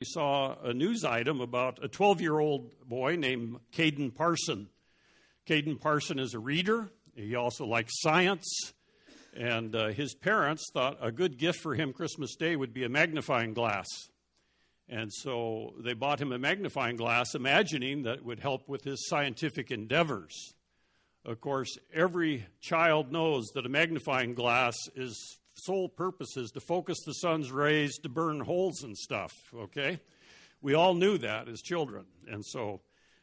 we saw a news item about a 12 year old boy named Caden Parson. Caden Parson is a reader, he also likes science, and uh, his parents thought a good gift for him Christmas Day would be a magnifying glass. And so they bought him a magnifying glass, imagining that it would help with his scientific endeavors. Of course, every child knows that a magnifying glass is sole purpose is to focus the sun's rays to burn holes and stuff, okay? We all knew that as children. And so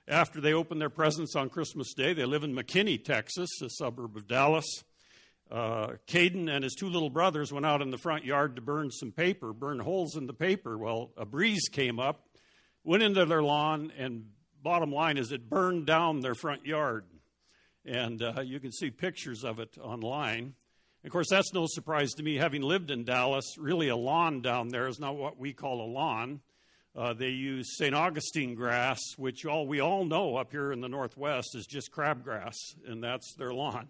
after they opened their presents on Christmas Day, they live in McKinney, Texas, a suburb of Dallas. Uh, Caden and his two little brothers went out in the front yard to burn some paper, burn holes in the paper. Well, a breeze came up, went into their lawn, and bottom line is it burned down their front yard. And uh, you can see pictures of it online. Of course, that's no surprise to me, having lived in Dallas. Really, a lawn down there is not what we call a lawn. Uh, they use St. Augustine grass, which all we all know up here in the Northwest is just crabgrass, and that's their lawn.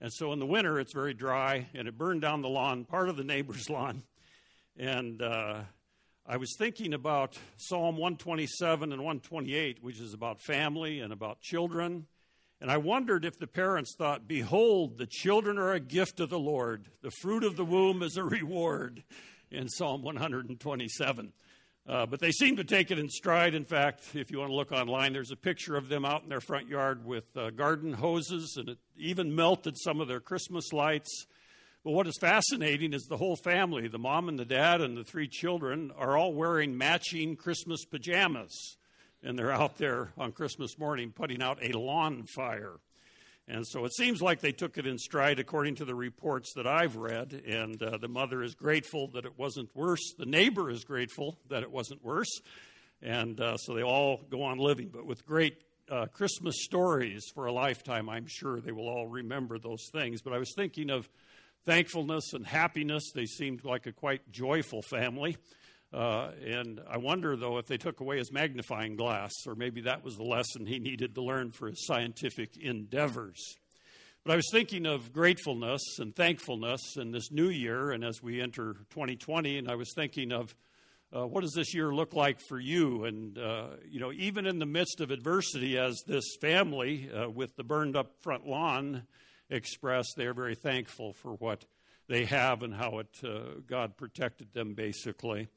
And so in the winter, it's very dry, and it burned down the lawn, part of the neighbor's lawn. And uh, I was thinking about Psalm 127 and 128, which is about family and about children and I wondered if the parents thought, Behold, the children are a gift of the Lord, the fruit of the womb is a reward in Psalm 127. Uh, but they seem to take it in stride. In fact, if you want to look online, there's a picture of them out in their front yard with uh, garden hoses, and it even melted some of their Christmas lights. But what is fascinating is the whole family the mom and the dad and the three children are all wearing matching Christmas pajamas and they're out there on Christmas morning putting out a lawn fire. And so it seems like they took it in stride, according to the reports that I've read. And uh, the mother is grateful that it wasn't worse. The neighbor is grateful that it wasn't worse. And uh, so they all go on living, but with great uh, Christmas stories for a lifetime. I'm sure they will all remember those things. But I was thinking of thankfulness and happiness. They seemed like a quite joyful family. Uh, and I wonder, though, if they took away his magnifying glass, or maybe that was the lesson he needed to learn for his scientific endeavors. But I was thinking of gratefulness and thankfulness in this new year, and as we enter 2020, and I was thinking of uh, what does this year look like for you? And, uh, you know, even in the midst of adversity, as this family uh, with the burned up front lawn expressed, they are very thankful for what they have and how it, uh, God protected them, basically.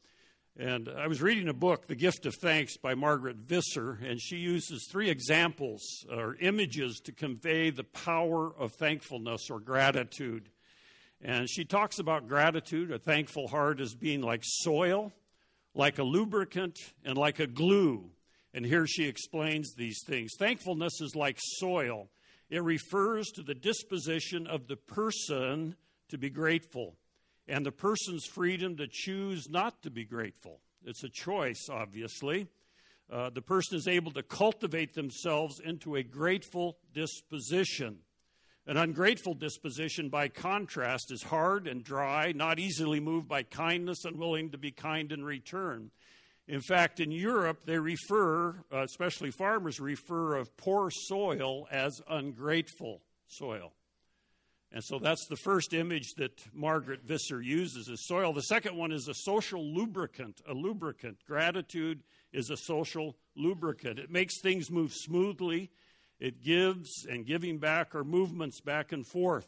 And I was reading a book, The Gift of Thanks by Margaret Visser, and she uses three examples or images to convey the power of thankfulness or gratitude. And she talks about gratitude, a thankful heart, as being like soil, like a lubricant, and like a glue. And here she explains these things. Thankfulness is like soil, it refers to the disposition of the person to be grateful and the person's freedom to choose not to be grateful. It's a choice, obviously. Uh, the person is able to cultivate themselves into a grateful disposition. An ungrateful disposition, by contrast, is hard and dry, not easily moved by kindness, unwilling to be kind in return. In fact, in Europe, they refer, uh, especially farmers, refer of poor soil as ungrateful soil. And so that's the first image that Margaret Visser uses is soil. The second one is a social lubricant, a lubricant. Gratitude is a social lubricant. It makes things move smoothly. It gives and giving back are movements back and forth.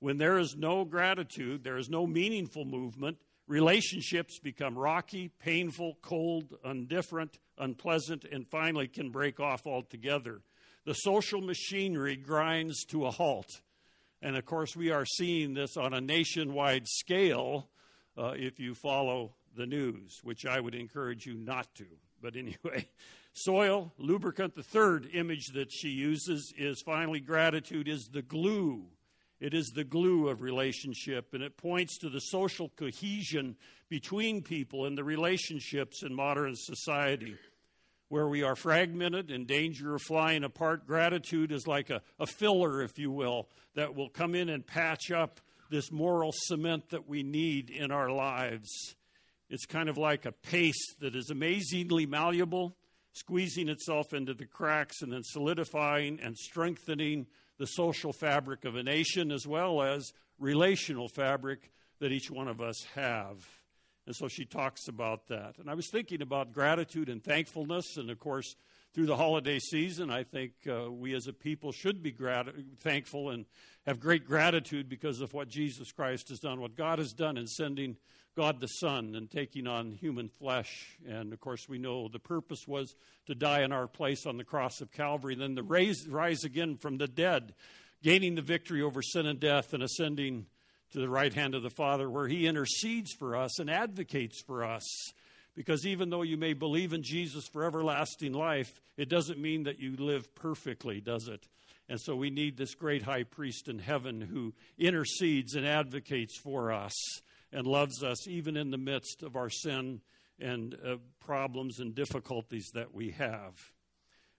When there is no gratitude, there is no meaningful movement. Relationships become rocky, painful, cold, indifferent, unpleasant, and finally can break off altogether. The social machinery grinds to a halt. And of course, we are seeing this on a nationwide scale uh, if you follow the news, which I would encourage you not to. But anyway, soil, lubricant. The third image that she uses is finally gratitude is the glue. It is the glue of relationship, and it points to the social cohesion between people and the relationships in modern society where we are fragmented, in danger of flying apart. Gratitude is like a, a filler, if you will, that will come in and patch up this moral cement that we need in our lives. It's kind of like a paste that is amazingly malleable, squeezing itself into the cracks and then solidifying and strengthening the social fabric of a nation as well as relational fabric that each one of us have. And so she talks about that. And I was thinking about gratitude and thankfulness. And of course, through the holiday season, I think uh, we as a people should be grat- thankful and have great gratitude because of what Jesus Christ has done, what God has done in sending God the Son and taking on human flesh. And of course, we know the purpose was to die in our place on the cross of Calvary, then to raise, rise again from the dead, gaining the victory over sin and death, and ascending to the right hand of the Father, where He intercedes for us and advocates for us. Because even though you may believe in Jesus for everlasting life, it doesn't mean that you live perfectly, does it? And so we need this great high priest in heaven who intercedes and advocates for us and loves us even in the midst of our sin and uh, problems and difficulties that we have.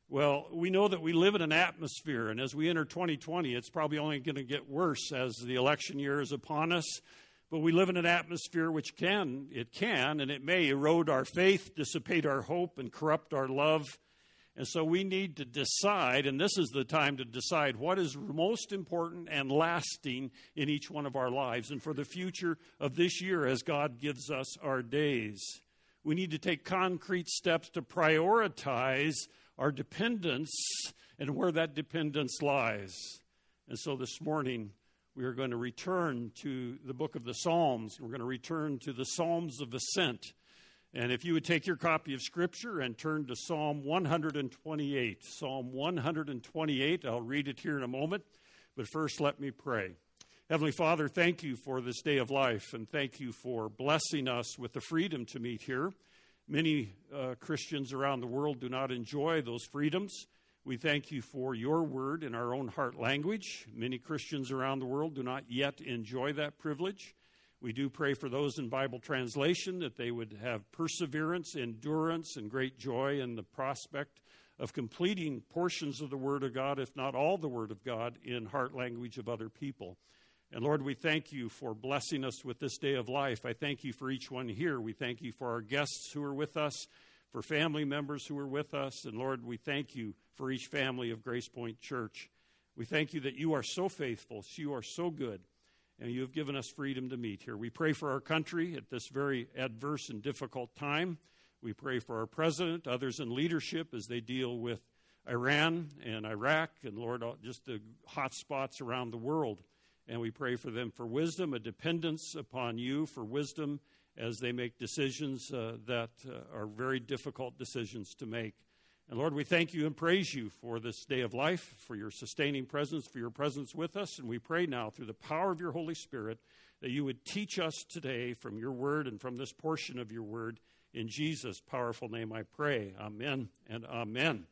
Well, we know that we live in an atmosphere, and as we enter 2020, it's probably only going to get worse as the election year is upon us. But we live in an atmosphere which can, it can, and it may erode our faith, dissipate our hope, and corrupt our love. And so we need to decide, and this is the time to decide what is most important and lasting in each one of our lives and for the future of this year as God gives us our days. We need to take concrete steps to prioritize our dependence and where that dependence lies. And so this morning, we are going to return to the book of the Psalms. We're going to return to the Psalms of Ascent. And if you would take your copy of Scripture and turn to Psalm 128, Psalm 128, I'll read it here in a moment. But first, let me pray. Heavenly Father, thank you for this day of life, and thank you for blessing us with the freedom to meet here. Many uh, Christians around the world do not enjoy those freedoms. We thank you for your word in our own heart language. Many Christians around the world do not yet enjoy that privilege. We do pray for those in Bible translation that they would have perseverance, endurance, and great joy in the prospect of completing portions of the Word of God, if not all the Word of God, in heart language of other people. And Lord, we thank you for blessing us with this day of life. I thank you for each one here. We thank you for our guests who are with us, for family members who are with us. And Lord, we thank you for each family of Grace Point Church. We thank you that you are so faithful, you are so good, and you have given us freedom to meet here. We pray for our country at this very adverse and difficult time. We pray for our president, others in leadership as they deal with Iran and Iraq, and Lord, uh, just the hot spots around the world. And we pray for them for wisdom, a dependence upon you for wisdom as they make decisions uh, that uh, are very difficult decisions to make. And Lord, we thank you and praise you for this day of life, for your sustaining presence, for your presence with us. And we pray now through the power of your Holy Spirit that you would teach us today from your word and from this portion of your word. In Jesus' powerful name I pray. Amen and amen.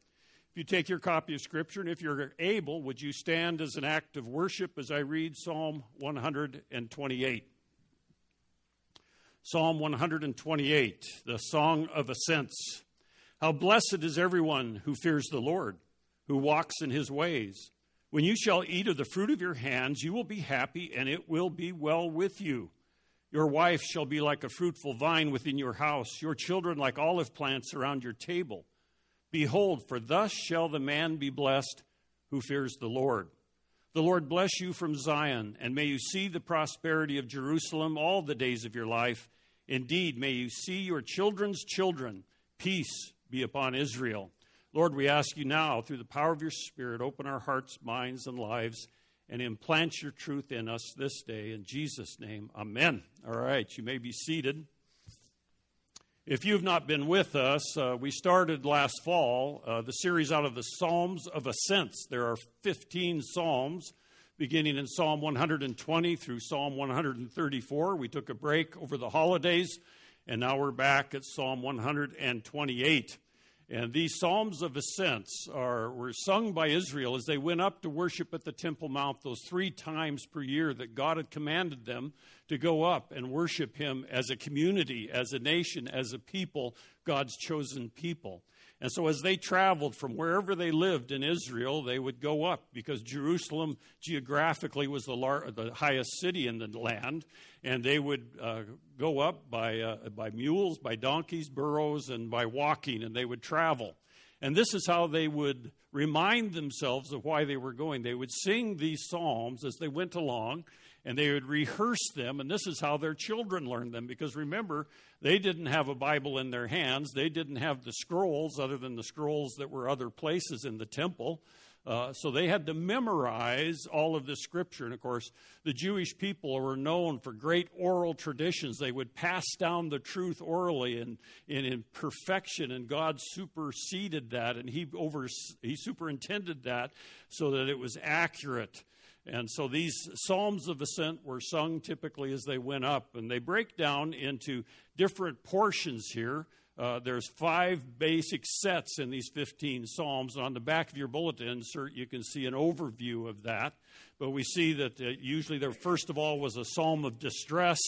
If you take your copy of Scripture, and if you're able, would you stand as an act of worship as I read Psalm 128? Psalm 128, the Song of Ascents. How blessed is everyone who fears the Lord, who walks in his ways. When you shall eat of the fruit of your hands, you will be happy, and it will be well with you. Your wife shall be like a fruitful vine within your house, your children like olive plants around your table. Behold, for thus shall the man be blessed who fears the Lord. The Lord bless you from Zion, and may you see the prosperity of Jerusalem all the days of your life. Indeed, may you see your children's children. Peace be upon Israel. Lord, we ask you now, through the power of your Spirit, open our hearts, minds, and lives, and implant your truth in us this day. In Jesus' name, amen. All right, you may be seated. If you've not been with us, uh, we started last fall uh, the series out of the Psalms of Ascents. There are 15 Psalms, beginning in Psalm 120 through Psalm 134. We took a break over the holidays, and now we're back at Psalm 128. And these Psalms of Ascents are, were sung by Israel as they went up to worship at the Temple Mount those three times per year that God had commanded them to go up and worship Him as a community, as a nation, as a people, God's chosen people. And so, as they traveled from wherever they lived in Israel, they would go up because Jerusalem geographically was the, lar- the highest city in the land. And they would uh, go up by, uh, by mules, by donkeys, burros, and by walking, and they would travel. And this is how they would remind themselves of why they were going. They would sing these psalms as they went along, and they would rehearse them, and this is how their children learned them. Because remember, they didn't have a Bible in their hands, they didn't have the scrolls, other than the scrolls that were other places in the temple. Uh, so they had to memorize all of the scripture. And of course, the Jewish people were known for great oral traditions. They would pass down the truth orally and, and in perfection, and God superseded that, and he, over, he superintended that so that it was accurate. And so these psalms of ascent were sung typically as they went up, and they break down into different portions here. Uh, there's five basic sets in these 15 psalms. On the back of your bulletin insert, you can see an overview of that. But we see that uh, usually there, first of all, was a psalm of distress,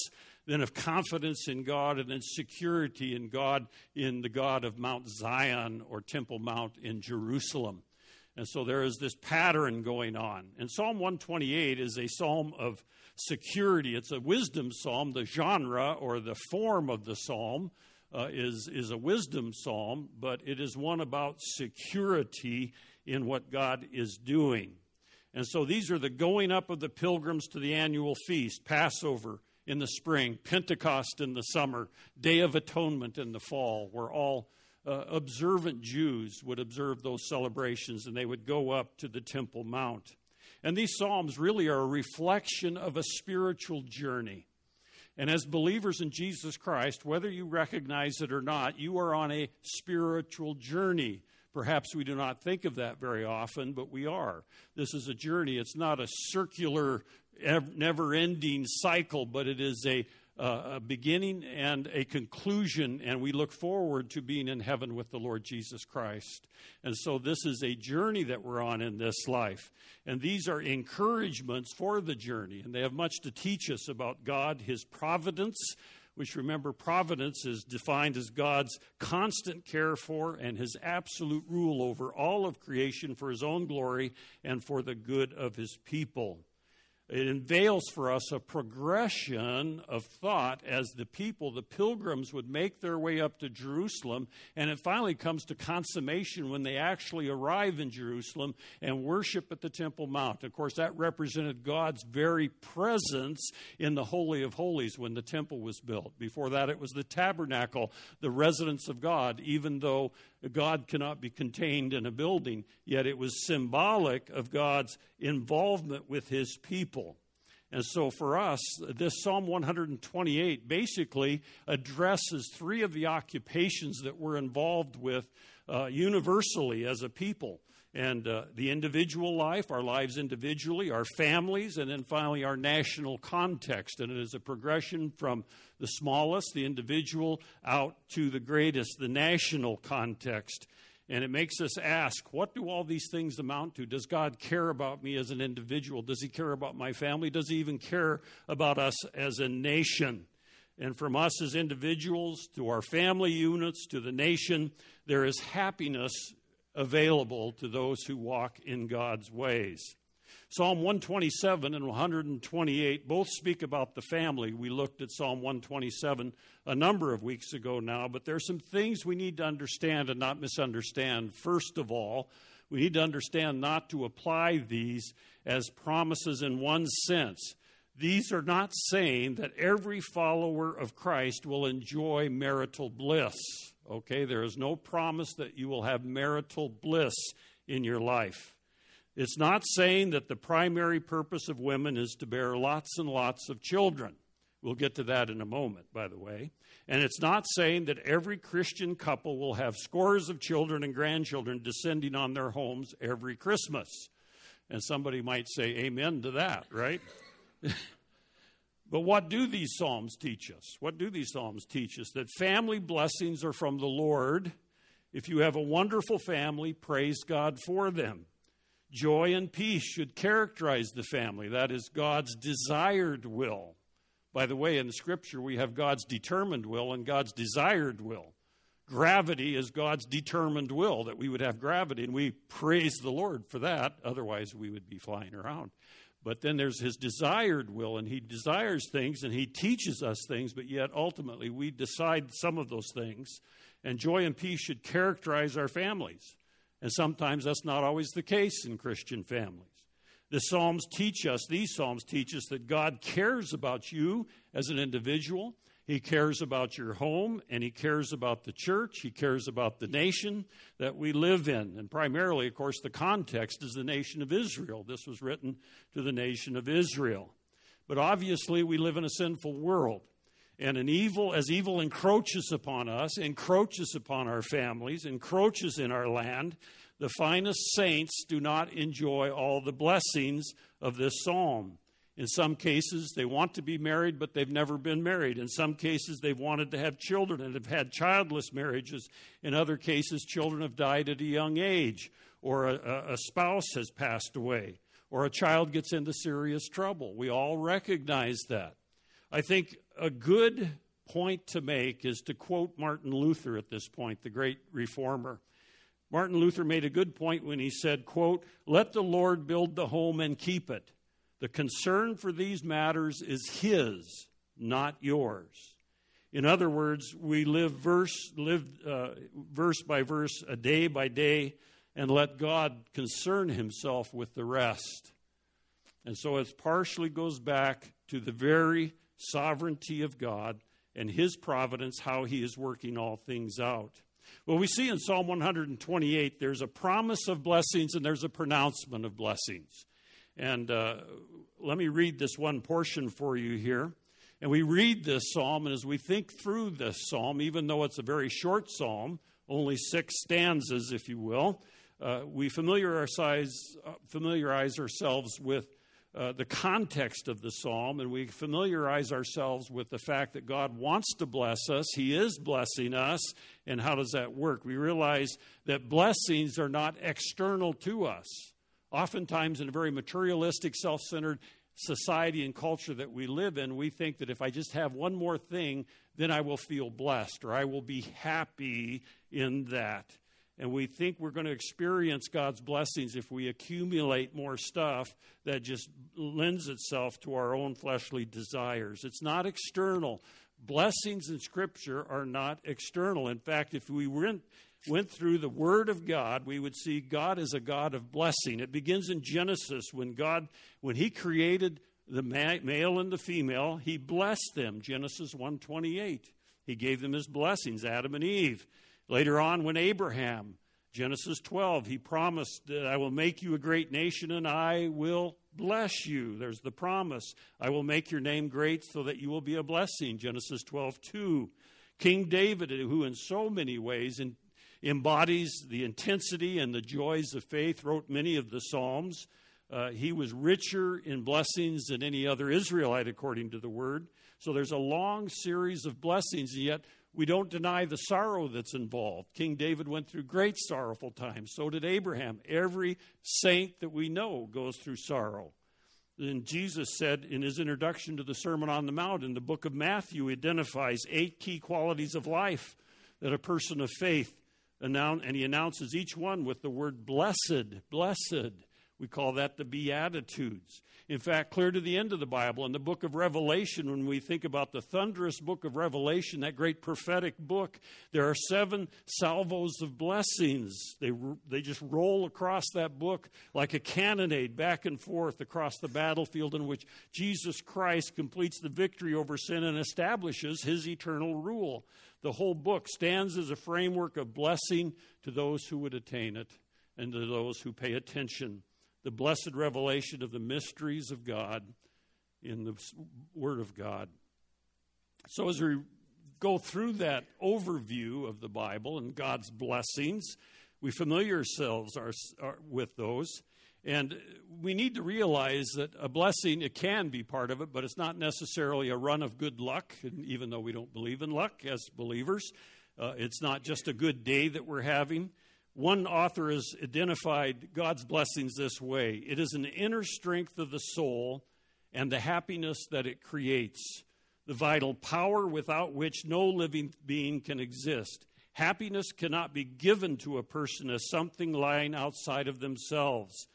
then of confidence in God, and then security in God, in the God of Mount Zion or Temple Mount in Jerusalem. And so there is this pattern going on. And Psalm 128 is a psalm of security. It's a wisdom psalm. The genre or the form of the psalm uh, is, is a wisdom psalm, but it is one about security in what God is doing. And so these are the going up of the pilgrims to the annual feast, Passover in the spring, Pentecost in the summer, Day of Atonement in the fall, where all uh, observant Jews would observe those celebrations and they would go up to the Temple Mount. And these Psalms really are a reflection of a spiritual journey. And as believers in Jesus Christ, whether you recognize it or not, you are on a spiritual journey. Perhaps we do not think of that very often, but we are. This is a journey. It's not a circular, never ending cycle, but it is a Uh, a beginning and a conclusion, and we look forward to being in heaven with the Lord Jesus Christ. And so, this is a journey that we're on in this life. And these are encouragements for the journey, and they have much to teach us about God, His providence. Which remember, providence is defined as God's constant care for and his absolute rule over all of creation for his own glory and for the good of his people. It unveils for us a progression of thought as the people, the pilgrims, would make their way up to Jerusalem, and it finally comes to consummation when they actually arrive in Jerusalem and worship at the Temple Mount. Of course, that represented God's very presence in the Holy of Holies when the temple was built. Before that, it was the tabernacle, the residence of God, even though God cannot be contained in a building, yet it was symbolic of God's involvement with his people. And so for us, this Psalm 128 basically addresses three of the occupations that we're involved with uh, universally as a people. And uh, the individual life, our lives individually, our families, and then finally our national context. And it is a progression from the smallest, the individual, out to the greatest, the national context. And it makes us ask, what do all these things amount to? Does God care about me as an individual? Does He care about my family? Does He even care about us as a nation? And from us as individuals to our family units to the nation, there is happiness available to those who walk in God's ways. Psalm 127 and 128 both speak about the family. We looked at Psalm 127 a number of weeks ago now, but there are some things we need to understand and not misunderstand. First of all, we need to understand not to apply these as promises in one sense. These are not saying that every follower of Christ will enjoy marital bliss. Okay, there is no promise that you will have marital bliss in your life. It's not saying that the primary purpose of women is to bear lots and lots of children. We'll get to that in a moment, by the way. And it's not saying that every Christian couple will have scores of children and grandchildren descending on their homes every Christmas. And somebody might say amen to that, right? but what do these Psalms teach us? What do these Psalms teach us? That family blessings are from the Lord. If you have a wonderful family, praise God for them. Joy and peace should characterize the family. That is God's desired will. By the way, in scripture, we have God's determined will and God's desired will. Gravity is God's determined will, that we would have gravity, and we praise the Lord for that. Otherwise, we would be flying around. But then there's his desired will, and he desires things and he teaches us things, but yet ultimately we decide some of those things. And joy and peace should characterize our families. And sometimes that's not always the case in Christian families. The Psalms teach us, these Psalms teach us that God cares about you as an individual. He cares about your home and he cares about the church. He cares about the nation that we live in. And primarily, of course, the context is the nation of Israel. This was written to the nation of Israel. But obviously, we live in a sinful world. And an evil, as evil encroaches upon us, encroaches upon our families, encroaches in our land, the finest saints do not enjoy all the blessings of this psalm. In some cases, they want to be married, but they've never been married. In some cases, they've wanted to have children and have had childless marriages. In other cases, children have died at a young age, or a, a spouse has passed away, or a child gets into serious trouble. We all recognize that. I think a good point to make is to quote Martin Luther at this point, the great reformer. Martin Luther made a good point when he said, quote, "Let the Lord build the home and keep it. The concern for these matters is his, not yours." In other words, we live verse live uh, verse by verse, a day by day, and let God concern himself with the rest. And so it partially goes back to the very sovereignty of God and his providence, how he is working all things out. Well, we see in Psalm 128 there's a promise of blessings and there's a pronouncement of blessings. And uh, let me read this one portion for you here. And we read this psalm, and as we think through this psalm, even though it's a very short psalm, only six stanzas, if you will, uh, we familiarize, uh, familiarize ourselves with uh, the context of the psalm and we familiarize ourselves with the fact that God wants to bless us. He is blessing us. And how does that work? We realize that blessings are not external to us. Oftentimes, in a very materialistic, self centered society and culture that we live in, we think that if I just have one more thing, then I will feel blessed or I will be happy in that and we think we're going to experience God's blessings if we accumulate more stuff that just lends itself to our own fleshly desires. It's not external. Blessings in Scripture are not external. In fact, if we went, went through the Word of God, we would see God is a God of blessing. It begins in Genesis when God, when He created the male and the female, He blessed them. Genesis 1:28. He gave them His blessings, Adam and Eve. Later on, when Abraham, Genesis 12, he promised that I will make you a great nation and I will bless you. There's the promise. I will make your name great so that you will be a blessing. Genesis 12:2. King David, who in so many ways embodies the intensity and the joys of faith, wrote many of the Psalms. Uh, he was richer in blessings than any other Israelite, according to the word. So there's a long series of blessings, and yet we don't deny the sorrow that's involved. King David went through great sorrowful times. So did Abraham. Every saint that we know goes through sorrow. And Jesus said in his introduction to the Sermon on the Mount in the book of Matthew, he identifies eight key qualities of life that a person of faith announce, and he announces each one with the word blessed, blessed. We call that the Beatitudes. In fact, clear to the end of the Bible, in the book of Revelation, when we think about the thunderous book of Revelation, that great prophetic book, there are seven salvos of blessings. They, they just roll across that book like a cannonade back and forth across the battlefield in which Jesus Christ completes the victory over sin and establishes his eternal rule. The whole book stands as a framework of blessing to those who would attain it and to those who pay attention the blessed revelation of the mysteries of God in the Word of God. So, as we go through that overview of the Bible and God's blessings, we familiar ourselves with those. And we need to realize that a blessing, it can be part of it, but it's not necessarily a run of good luck. And even though we don't believe in luck as believers, uh, it's not just a good day that we're having. One author has identified God's blessings this way it is an inner strength of the soul and the happiness that it creates, the vital power without which no living being can exist. Happiness cannot be given to a person as something lying outside of themselves.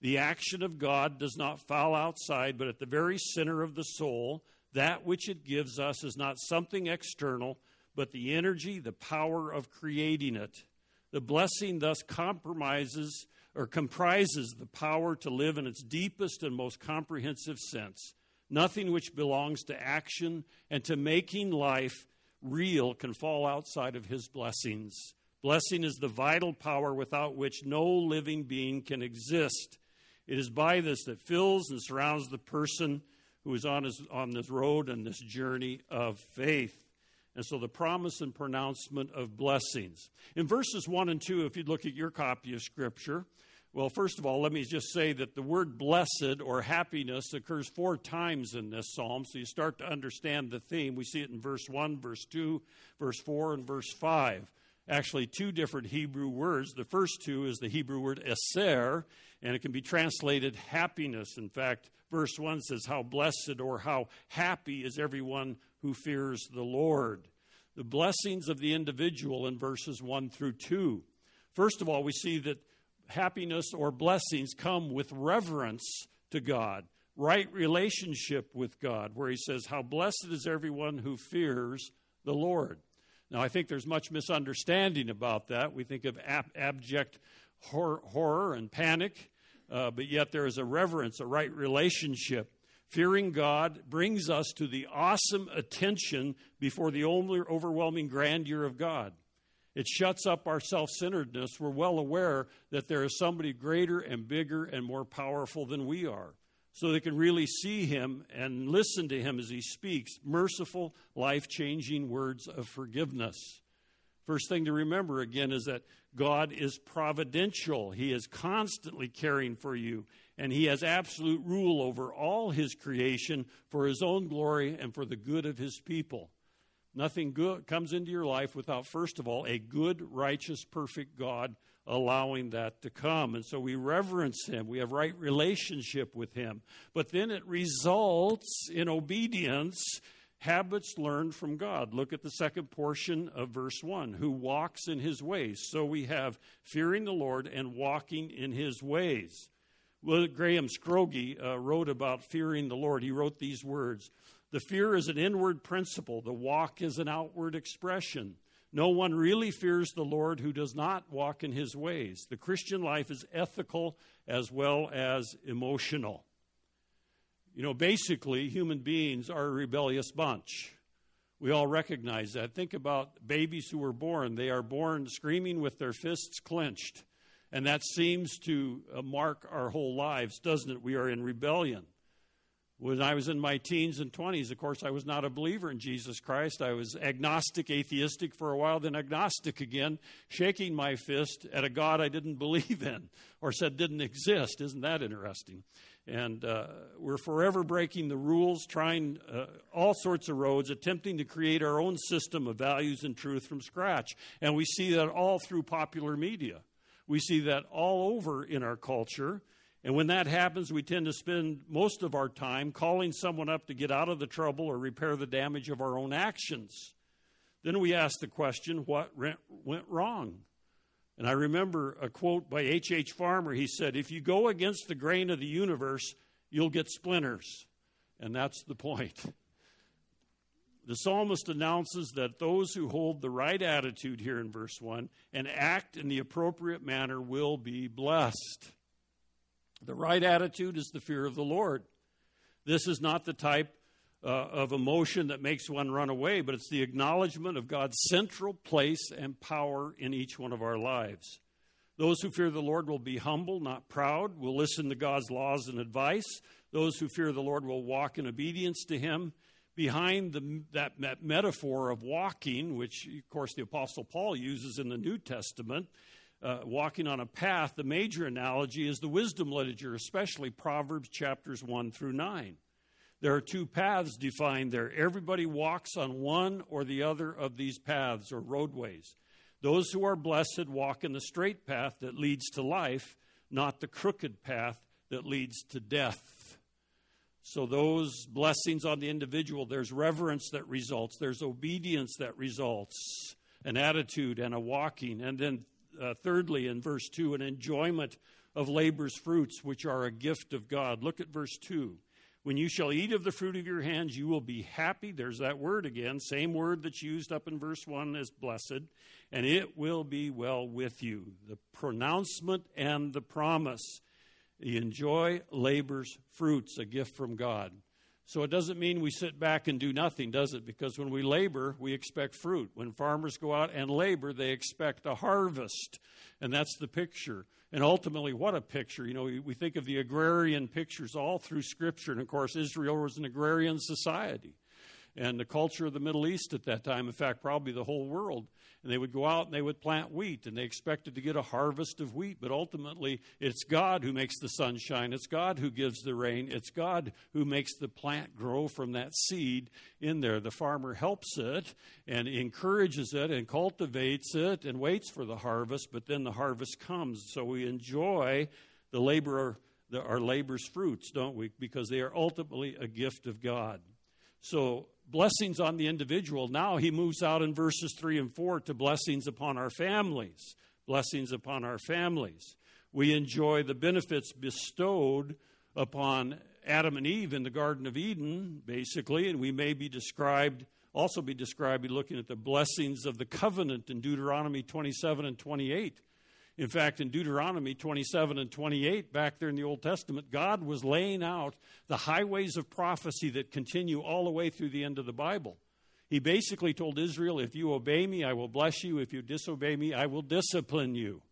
The action of God does not fall outside, but at the very center of the soul. That which it gives us is not something external, but the energy, the power of creating it. The blessing thus compromises or comprises the power to live in its deepest and most comprehensive sense. Nothing which belongs to action and to making life real can fall outside of his blessings. Blessing is the vital power without which no living being can exist. It is by this that fills and surrounds the person who is on, his, on this road and this journey of faith. And so the promise and pronouncement of blessings. In verses 1 and 2, if you look at your copy of Scripture, well, first of all, let me just say that the word blessed or happiness occurs four times in this psalm, so you start to understand the theme. We see it in verse 1, verse 2, verse 4, and verse 5. Actually, two different Hebrew words. The first two is the Hebrew word eser, and it can be translated happiness. In fact, verse 1 says, How blessed or how happy is everyone who fears the Lord. The blessings of the individual in verses 1 through 2. First of all, we see that happiness or blessings come with reverence to God, right relationship with God, where he says, How blessed is everyone who fears the Lord. Now, I think there's much misunderstanding about that. We think of ab- abject horror, horror and panic, uh, but yet there is a reverence, a right relationship. Fearing God brings us to the awesome attention before the overwhelming grandeur of God. It shuts up our self centeredness. We're well aware that there is somebody greater and bigger and more powerful than we are. So they can really see him and listen to him as he speaks merciful, life changing words of forgiveness. First thing to remember again is that God is providential. He is constantly caring for you, and He has absolute rule over all His creation for His own glory and for the good of His people. Nothing good comes into your life without, first of all, a good, righteous, perfect God allowing that to come. And so we reverence Him. We have right relationship with Him. But then it results in obedience habits learned from God. Look at the second portion of verse 1 who walks in his ways. So we have fearing the Lord and walking in his ways. Well, Graham Scroggie uh, wrote about fearing the Lord. He wrote these words The fear is an inward principle, the walk is an outward expression. No one really fears the Lord who does not walk in his ways. The Christian life is ethical as well as emotional. You know, basically, human beings are a rebellious bunch. We all recognize that. Think about babies who are born. They are born screaming with their fists clenched. And that seems to uh, mark our whole lives, doesn't it? We are in rebellion. When I was in my teens and 20s, of course, I was not a believer in Jesus Christ. I was agnostic, atheistic for a while, then agnostic again, shaking my fist at a God I didn't believe in or said didn't exist. Isn't that interesting? And uh, we're forever breaking the rules, trying uh, all sorts of roads, attempting to create our own system of values and truth from scratch. And we see that all through popular media. We see that all over in our culture. And when that happens, we tend to spend most of our time calling someone up to get out of the trouble or repair the damage of our own actions. Then we ask the question what went wrong? And I remember a quote by H.H. H. Farmer. He said, If you go against the grain of the universe, you'll get splinters. And that's the point. The psalmist announces that those who hold the right attitude here in verse 1 and act in the appropriate manner will be blessed. The right attitude is the fear of the Lord. This is not the type uh, of emotion that makes one run away, but it's the acknowledgement of God's central place and power in each one of our lives. Those who fear the Lord will be humble, not proud, will listen to God's laws and advice. Those who fear the Lord will walk in obedience to Him. Behind the, that, that metaphor of walking, which, of course, the Apostle Paul uses in the New Testament, uh, walking on a path, the major analogy is the wisdom literature, especially Proverbs chapters 1 through 9. There are two paths defined there. Everybody walks on one or the other of these paths or roadways. Those who are blessed walk in the straight path that leads to life, not the crooked path that leads to death. So, those blessings on the individual, there's reverence that results, there's obedience that results, an attitude and a walking. And then, uh, thirdly, in verse 2, an enjoyment of labor's fruits, which are a gift of God. Look at verse 2. When you shall eat of the fruit of your hands, you will be happy. There's that word again, same word that's used up in verse 1 as blessed. and it will be well with you. The pronouncement and the promise. Enjoy labor's fruits, a gift from God. So it doesn't mean we sit back and do nothing, does it? Because when we labor, we expect fruit. When farmers go out and labor, they expect a harvest. And that's the picture. And ultimately, what a picture. You know, we think of the agrarian pictures all through Scripture. And of course, Israel was an agrarian society and the culture of the Middle East at that time, in fact, probably the whole world. And they would go out and they would plant wheat, and they expected to get a harvest of wheat. But ultimately, it's God who makes the sunshine, it's God who gives the rain, it's God who makes the plant grow from that seed in there. The farmer helps it and encourages it and cultivates it and waits for the harvest, but then the harvest comes. So we enjoy the labor. Our labor's fruits, don't we? Because they are ultimately a gift of God. So blessings on the individual. Now he moves out in verses 3 and 4 to blessings upon our families. Blessings upon our families. We enjoy the benefits bestowed upon Adam and Eve in the Garden of Eden, basically, and we may be described, also be described, looking at the blessings of the covenant in Deuteronomy 27 and 28. In fact, in Deuteronomy 27 and 28, back there in the Old Testament, God was laying out the highways of prophecy that continue all the way through the end of the Bible. He basically told Israel, If you obey me, I will bless you. If you disobey me, I will discipline you.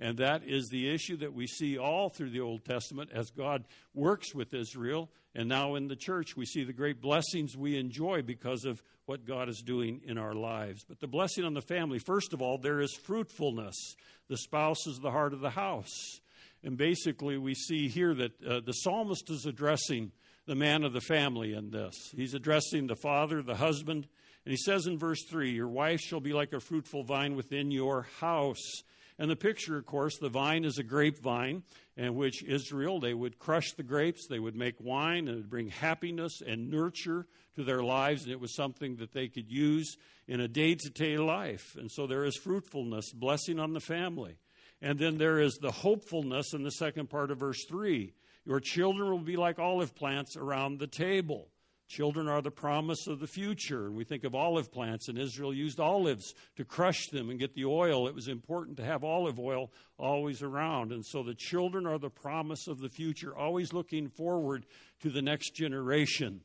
And that is the issue that we see all through the Old Testament as God works with Israel. And now in the church, we see the great blessings we enjoy because of what God is doing in our lives. But the blessing on the family, first of all, there is fruitfulness. The spouse is the heart of the house. And basically, we see here that uh, the psalmist is addressing the man of the family in this. He's addressing the father, the husband. And he says in verse 3 Your wife shall be like a fruitful vine within your house and the picture, of course, the vine is a grapevine, in which Israel, they would crush the grapes, they would make wine, and it would bring happiness and nurture to their lives, and it was something that they could use in a day to day life. And so there is fruitfulness, blessing on the family. And then there is the hopefulness in the second part of verse 3. Your children will be like olive plants around the table. Children are the promise of the future. We think of olive plants, and Israel used olives to crush them and get the oil. It was important to have olive oil always around. And so the children are the promise of the future, always looking forward to the next generation.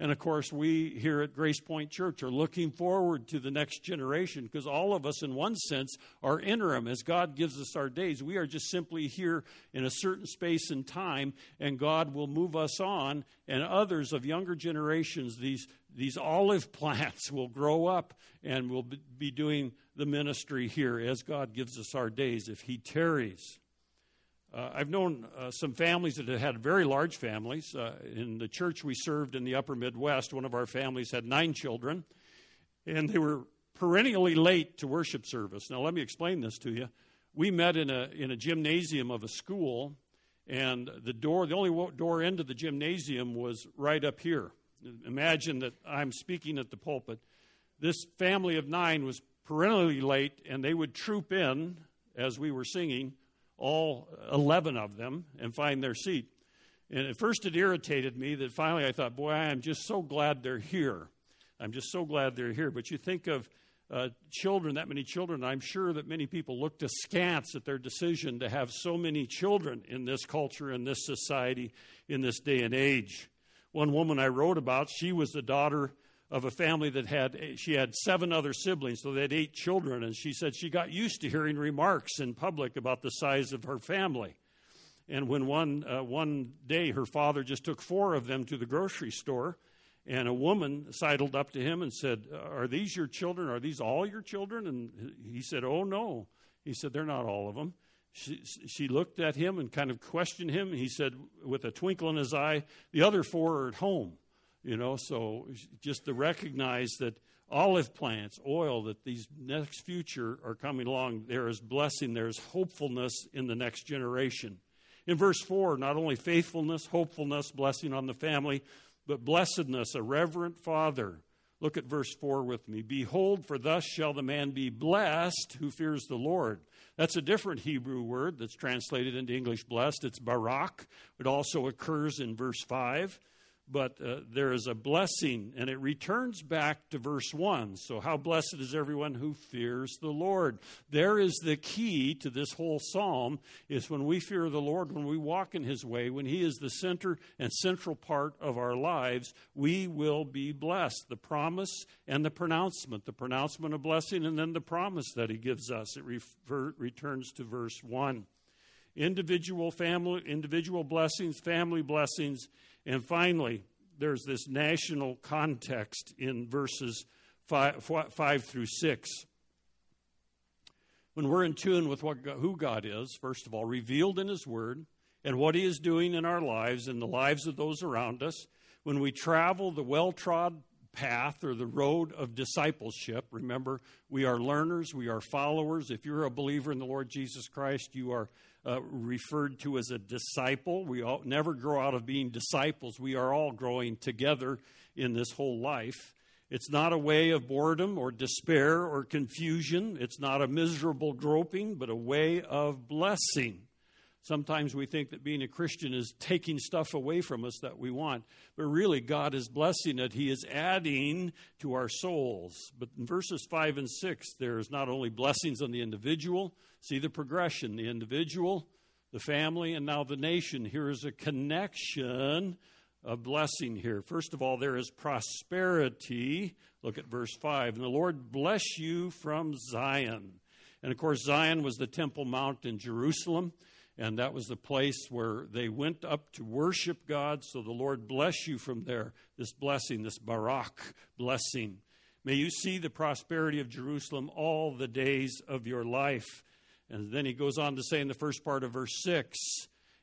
And of course, we here at Grace Point Church are looking forward to the next generation because all of us, in one sense, are interim. As God gives us our days, we are just simply here in a certain space and time, and God will move us on. And others of younger generations, these, these olive plants, will grow up and will be doing the ministry here as God gives us our days if He tarries. Uh, I've known uh, some families that had very large families. Uh, in the church we served in the upper Midwest, one of our families had nine children, and they were perennially late to worship service. Now, let me explain this to you. We met in a, in a gymnasium of a school, and the door, the only door into the gymnasium was right up here. Imagine that I'm speaking at the pulpit. This family of nine was perennially late, and they would troop in as we were singing all 11 of them and find their seat. And at first it irritated me that finally I thought, boy, I am just so glad they're here. I'm just so glad they're here. But you think of uh, children, that many children, I'm sure that many people looked askance at their decision to have so many children in this culture, in this society, in this day and age. One woman I wrote about, she was the daughter of a family that had she had seven other siblings so they had eight children and she said she got used to hearing remarks in public about the size of her family. And when one uh, one day her father just took four of them to the grocery store and a woman sidled up to him and said are these your children? Are these all your children? And he said oh no. He said they're not all of them she, she looked at him and kind of questioned him he said with a twinkle in his eye the other four are at home you know, so just to recognize that olive plants, oil, that these next future are coming along, there is blessing, there is hopefulness in the next generation. In verse 4, not only faithfulness, hopefulness, blessing on the family, but blessedness, a reverent father. Look at verse 4 with me. Behold, for thus shall the man be blessed who fears the Lord. That's a different Hebrew word that's translated into English blessed. It's barak. It also occurs in verse 5. But uh, there is a blessing, and it returns back to verse 1. So, how blessed is everyone who fears the Lord. There is the key to this whole psalm is when we fear the Lord, when we walk in his way, when he is the center and central part of our lives, we will be blessed. The promise and the pronouncement, the pronouncement of blessing, and then the promise that he gives us. It refer, returns to verse 1 individual family individual blessings family blessings and finally, there's this national context in verses 5, five through 6. When we're in tune with what, who God is, first of all, revealed in His Word, and what He is doing in our lives and the lives of those around us, when we travel the well trod path or the road of discipleship. Remember, we are learners, we are followers. If you're a believer in the Lord Jesus Christ, you are uh, referred to as a disciple. We all, never grow out of being disciples. We are all growing together in this whole life. It's not a way of boredom or despair or confusion. It's not a miserable groping, but a way of blessing. Sometimes we think that being a Christian is taking stuff away from us that we want, but really God is blessing it. He is adding to our souls. But in verses 5 and 6, there's not only blessings on the individual, see the progression the individual, the family, and now the nation. Here is a connection of blessing here. First of all, there is prosperity. Look at verse 5. And the Lord bless you from Zion. And of course, Zion was the Temple Mount in Jerusalem and that was the place where they went up to worship God. So the Lord bless you from there, this blessing, this barak blessing. May you see the prosperity of Jerusalem all the days of your life. And then he goes on to say in the first part of verse 6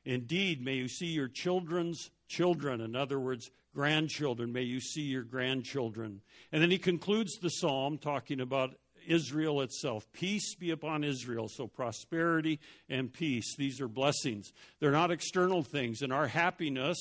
Indeed, may you see your children's children. In other words, grandchildren. May you see your grandchildren. And then he concludes the psalm talking about Israel itself. Peace be upon Israel. So, prosperity and peace, these are blessings. They're not external things, and our happiness,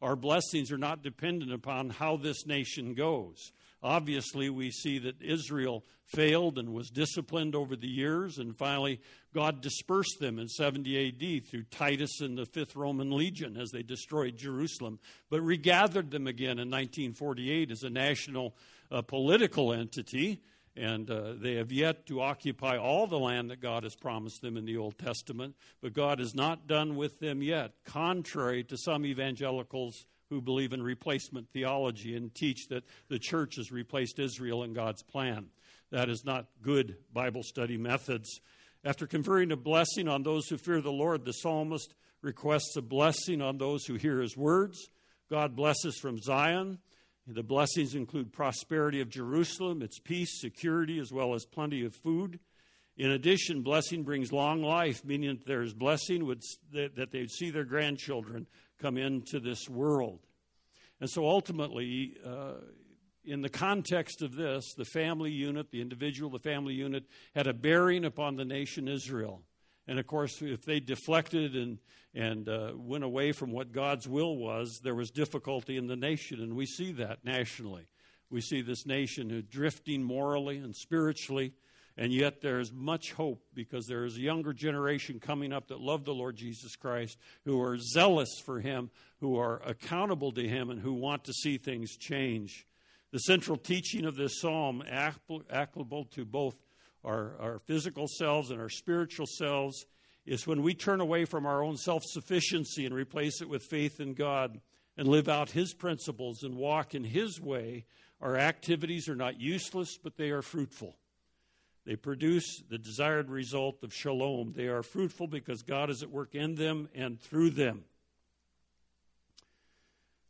our blessings are not dependent upon how this nation goes. Obviously, we see that Israel failed and was disciplined over the years, and finally, God dispersed them in 70 AD through Titus and the 5th Roman Legion as they destroyed Jerusalem, but regathered them again in 1948 as a national uh, political entity and uh, they have yet to occupy all the land that God has promised them in the Old Testament, but God is not done with them yet, contrary to some evangelicals who believe in replacement theology and teach that the church has replaced Israel in God's plan. That is not good Bible study methods. After conferring a blessing on those who fear the Lord, the psalmist requests a blessing on those who hear his words. God blesses from Zion. The blessings include prosperity of Jerusalem, its peace, security, as well as plenty of food. In addition, blessing brings long life, meaning that there is blessing that they see their grandchildren come into this world. And so ultimately, uh, in the context of this, the family unit, the individual, the family unit, had a bearing upon the nation Israel. And of course, if they deflected and, and uh, went away from what God's will was, there was difficulty in the nation. And we see that nationally. We see this nation who drifting morally and spiritually. And yet there is much hope because there is a younger generation coming up that love the Lord Jesus Christ, who are zealous for Him, who are accountable to Him, and who want to see things change. The central teaching of this psalm, applicable to both our, our physical selves and our spiritual selves is when we turn away from our own self sufficiency and replace it with faith in God and live out His principles and walk in His way. Our activities are not useless, but they are fruitful. They produce the desired result of shalom. They are fruitful because God is at work in them and through them.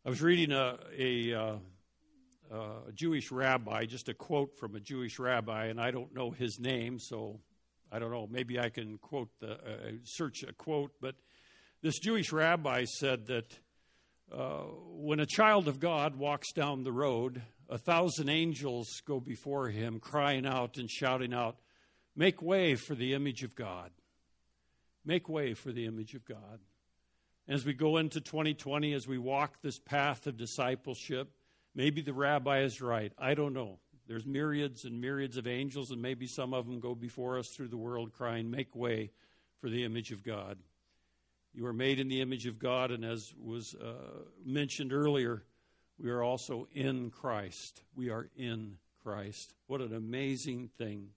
I was reading a, a uh, uh, a Jewish rabbi, just a quote from a Jewish rabbi, and I don't know his name, so I don't know. Maybe I can quote the uh, search a quote, but this Jewish rabbi said that uh, when a child of God walks down the road, a thousand angels go before him, crying out and shouting out, "Make way for the image of God! Make way for the image of God!" As we go into 2020, as we walk this path of discipleship, Maybe the rabbi is right. I don't know. There's myriads and myriads of angels, and maybe some of them go before us through the world crying, Make way for the image of God. You are made in the image of God, and as was uh, mentioned earlier, we are also in Christ. We are in Christ. What an amazing thing.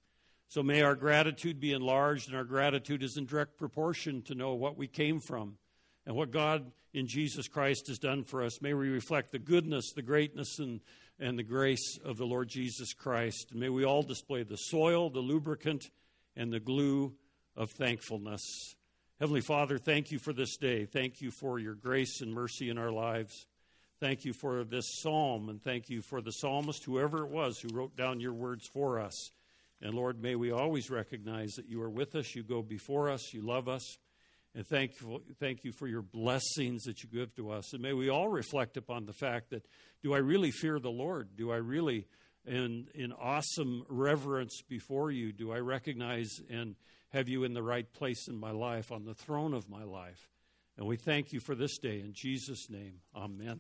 So may our gratitude be enlarged, and our gratitude is in direct proportion to know what we came from and what God in Jesus Christ has done for us. May we reflect the goodness, the greatness, and, and the grace of the Lord Jesus Christ. May we all display the soil, the lubricant, and the glue of thankfulness. Heavenly Father, thank you for this day. Thank you for your grace and mercy in our lives. Thank you for this psalm, and thank you for the psalmist, whoever it was who wrote down your words for us. And Lord, may we always recognize that you are with us, you go before us, you love us. And thank you, thank you for your blessings that you give to us. And may we all reflect upon the fact that do I really fear the Lord? Do I really, in, in awesome reverence before you, do I recognize and have you in the right place in my life, on the throne of my life? And we thank you for this day. In Jesus' name, amen.